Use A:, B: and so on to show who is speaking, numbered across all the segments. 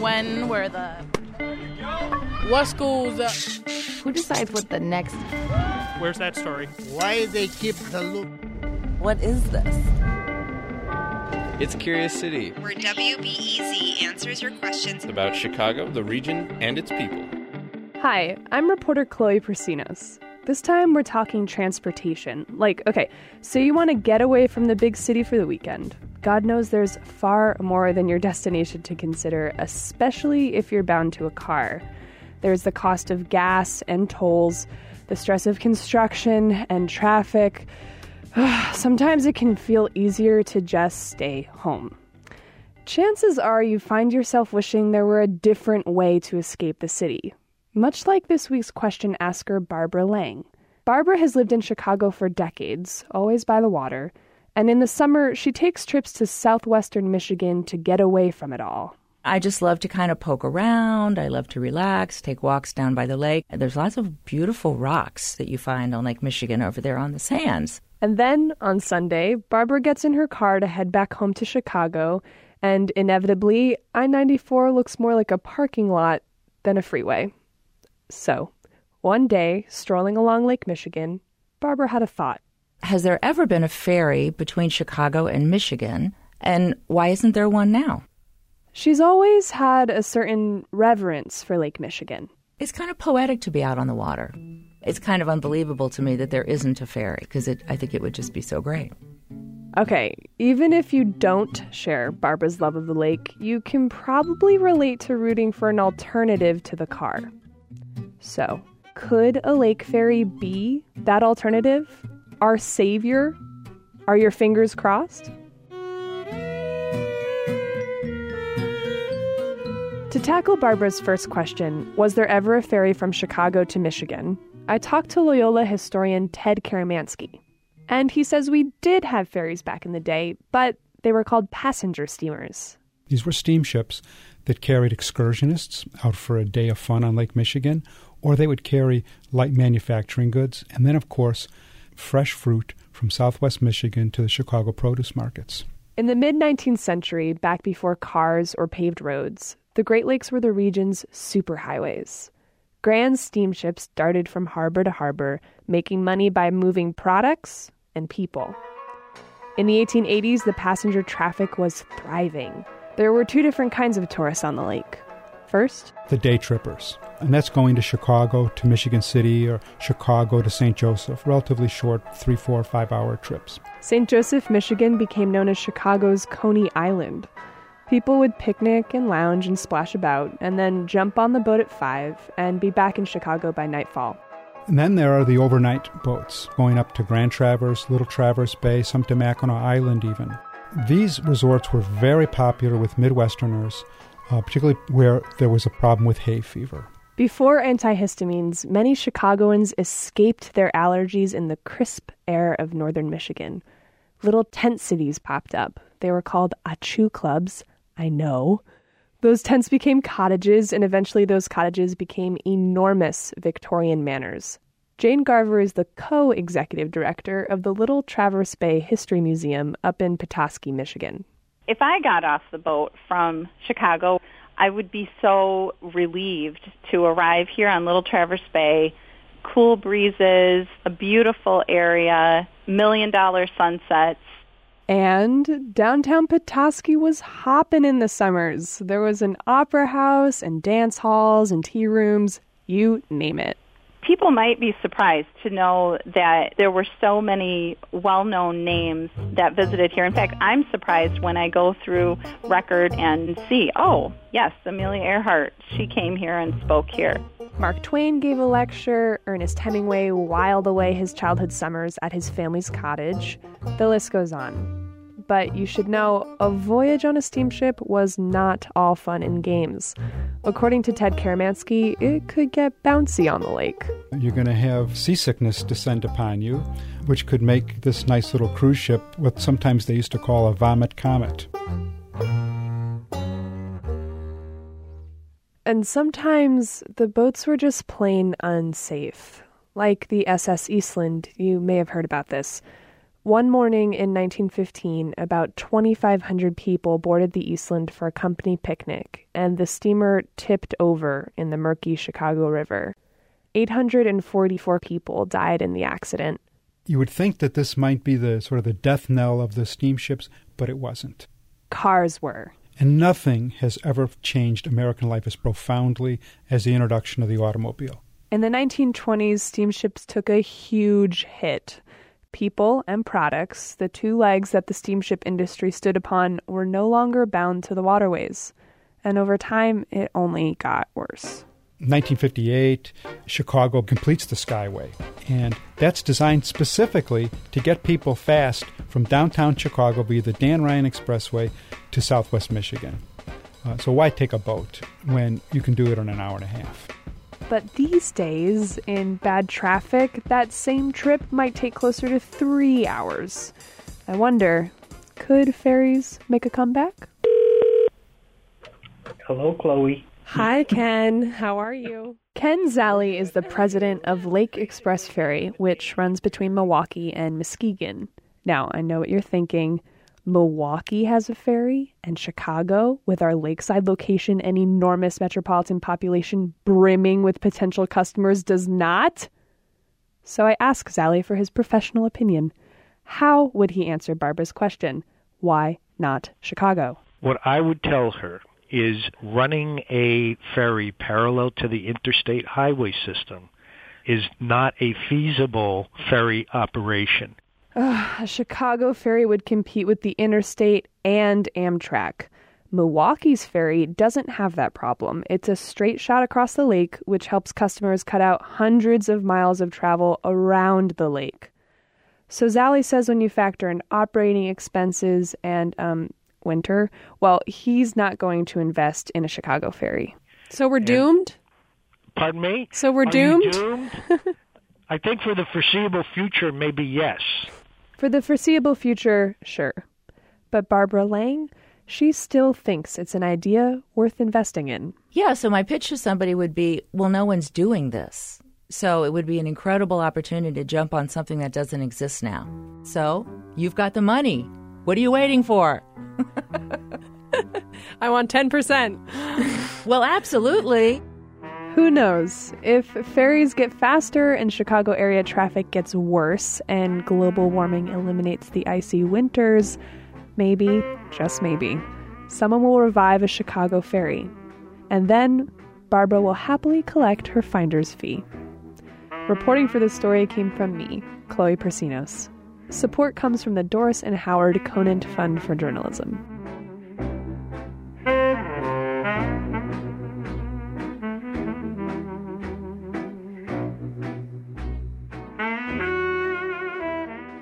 A: when were the
B: What schools? Uh,
C: Who decides what the next?
B: where's that story?
D: Why they keep the loop?
C: What is this?
E: It's Curious City.
F: where WBEZ answers your questions
E: about Chicago, the region, and its people.
G: Hi, I'm reporter Chloe Prasinos. This time we're talking transportation. Like, okay, so you want to get away from the big city for the weekend. God knows there's far more than your destination to consider, especially if you're bound to a car. There's the cost of gas and tolls, the stress of construction and traffic. Sometimes it can feel easier to just stay home. Chances are you find yourself wishing there were a different way to escape the city. Much like this week's question asker, Barbara Lang. Barbara has lived in Chicago for decades, always by the water, and in the summer she takes trips to southwestern Michigan to get away from it all.
C: I just love to kind of poke around. I love to relax, take walks down by the lake. There's lots of beautiful rocks that you find on Lake Michigan over there on the sands.
G: And then, on Sunday, Barbara gets in her car to head back home to Chicago, and inevitably, I 94 looks more like a parking lot than a freeway. So, one day, strolling along Lake Michigan, Barbara had a thought.
C: Has there ever been a ferry between Chicago and Michigan? And why isn't there one now?
G: She's always had a certain reverence for Lake Michigan.
C: It's kind of poetic to be out on the water. It's kind of unbelievable to me that there isn't a ferry because I think it would just be so great.
G: Okay, even if you don't share Barbara's love of the lake, you can probably relate to rooting for an alternative to the car. So, could a lake ferry be that alternative? Our savior? Are your fingers crossed? To tackle Barbara's first question, was there ever a ferry from Chicago to Michigan? I talked to Loyola historian Ted Karamanski. And he says we did have ferries back in the day, but they were called passenger steamers.
H: These were steamships that carried excursionists out for a day of fun on Lake Michigan, or they would carry light manufacturing goods, and then, of course, fresh fruit from southwest Michigan to the Chicago produce markets.
G: In the mid 19th century, back before cars or paved roads, the Great Lakes were the region's superhighways. Grand steamships darted from harbor to harbor, making money by moving products and people. In the 1880s, the passenger traffic was thriving. There were two different kinds of tourists on the lake. First,
H: The day trippers, and that's going to Chicago to Michigan City or Chicago to St. Joseph, relatively short three, four, five hour trips.
G: St. Joseph, Michigan became known as Chicago's Coney Island. People would picnic and lounge and splash about, and then jump on the boat at 5 and be back in Chicago by nightfall.
H: And then there are the overnight boats going up to Grand Traverse, Little Traverse Bay, some to Mackinac Island, even. These resorts were very popular with Midwesterners, uh, particularly where there was a problem with hay fever.
G: Before antihistamines, many Chicagoans escaped their allergies in the crisp air of northern Michigan. Little tent cities popped up. They were called achu clubs. I know. Those tents became cottages, and eventually those cottages became enormous Victorian manors. Jane Garver is the co executive director of the Little Traverse Bay History Museum up in Petoskey, Michigan.
I: If I got off the boat from Chicago, I would be so relieved to arrive here on Little Traverse Bay, cool breezes, a beautiful area, million dollar sunsets.
G: And downtown Petoskey was hopping in the summers. There was an opera house and dance halls and tea rooms, you name it.
I: People might be surprised to know that there were so many well-known names that visited here. In fact, I'm surprised when I go through record and see, oh, yes, Amelia Earhart, she came here and spoke here.
G: Mark Twain gave a lecture, Ernest Hemingway wiled away his childhood summers at his family's cottage. The list goes on. But you should know a voyage on a steamship was not all fun and games. According to Ted Karamanski, it could get bouncy on the lake.
H: You're going to have seasickness descend upon you, which could make this nice little cruise ship what sometimes they used to call a vomit comet.
G: And sometimes the boats were just plain unsafe. Like the SS Eastland, you may have heard about this. One morning in 1915, about 2,500 people boarded the Eastland for a company picnic, and the steamer tipped over in the murky Chicago River. 844 people died in the accident.
H: You would think that this might be the sort of the death knell of the steamships, but it wasn't.
G: Cars were.
H: And nothing has ever changed American life as profoundly as the introduction of the automobile.
G: In the 1920s, steamships took a huge hit. People and products, the two legs that the steamship industry stood upon, were no longer bound to the waterways. And over time, it only got worse.
H: 1958, Chicago completes the Skyway, and that's designed specifically to get people fast from downtown Chicago via the Dan Ryan Expressway to southwest Michigan. Uh, so, why take a boat when you can do it in an hour and a half?
G: But these days, in bad traffic, that same trip might take closer to three hours. I wonder, could ferries make a comeback?
A: Hello, Chloe.
G: Hi, Ken. How are you? Ken Szallai is the president of Lake Express Ferry, which runs between Milwaukee and Muskegon. Now, I know what you're thinking. Milwaukee has a ferry, and Chicago, with our lakeside location and enormous metropolitan population brimming with potential customers, does not? So I ask Szallai for his professional opinion. How would he answer Barbara's question? Why not Chicago?
A: What I would tell her is running a ferry parallel to the interstate highway system is not a feasible ferry operation.
G: A Chicago ferry would compete with the interstate and Amtrak. Milwaukee's ferry doesn't have that problem. It's a straight shot across the lake, which helps customers cut out hundreds of miles of travel around the lake. So Szallai says when you factor in operating expenses and um, winter, well, he's not going to invest in a Chicago ferry. So we're doomed?
A: Pardon me?
G: So we're
A: Are
G: doomed?
A: doomed? I think for the foreseeable future, maybe yes.
G: For the foreseeable future, sure. But Barbara Lang, she still thinks it's an idea worth investing in.
C: Yeah, so my pitch to somebody would be well, no one's doing this. So it would be an incredible opportunity to jump on something that doesn't exist now. So you've got the money. What are you waiting for?
G: I want 10%.
C: well, absolutely.
G: Who knows? If ferries get faster and Chicago area traffic gets worse and global warming eliminates the icy winters, maybe, just maybe, someone will revive a Chicago ferry. And then Barbara will happily collect her finder's fee. Reporting for this story came from me, Chloe Prasinos. Support comes from the Doris and Howard Conant Fund for Journalism.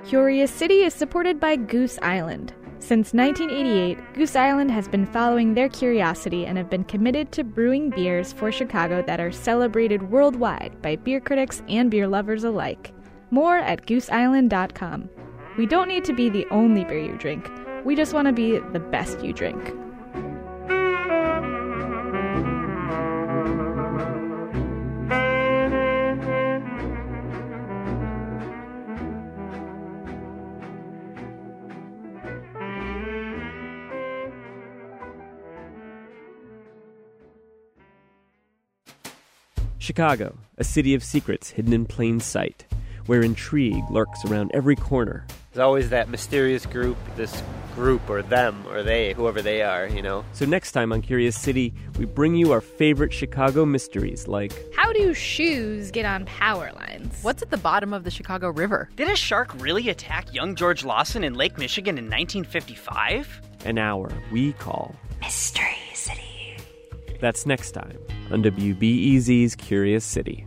J: Curious City is supported by Goose Island. Since 1988, Goose Island has been following their curiosity and have been committed to brewing beers for Chicago that are celebrated worldwide by beer critics and beer lovers alike. More at gooseisland.com. We don't need to be the only beer you drink, we just want to be the best you drink.
K: Chicago, a city of secrets hidden in plain sight, where intrigue lurks around every corner.
E: There's always that mysterious group, this group or them or they, whoever they are, you know.
K: So next time on Curious City, we bring you our favorite Chicago mysteries like
J: How do shoes get on power lines?
L: What's at the bottom of the Chicago River?
M: Did a shark really attack young George Lawson in Lake Michigan in 1955?
K: An hour we call
F: Mystery City.
K: That's next time on WBEZ's Curious City.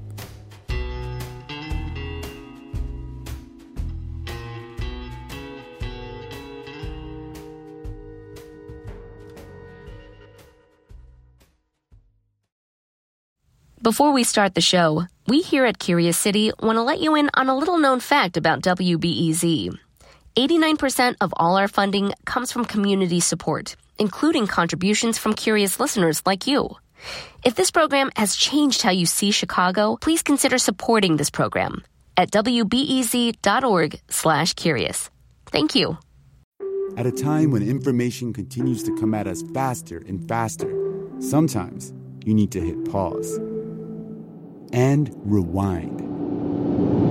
N: Before we start the show, we here at Curious City want to let you in on a little known fact about WBEZ. 89% of all our funding comes from community support, including contributions from curious listeners like you. If this program has changed how you see Chicago, please consider supporting this program at wbez.org slash curious. Thank you.
O: At a time when information continues to come at us faster and faster, sometimes you need to hit pause and rewind.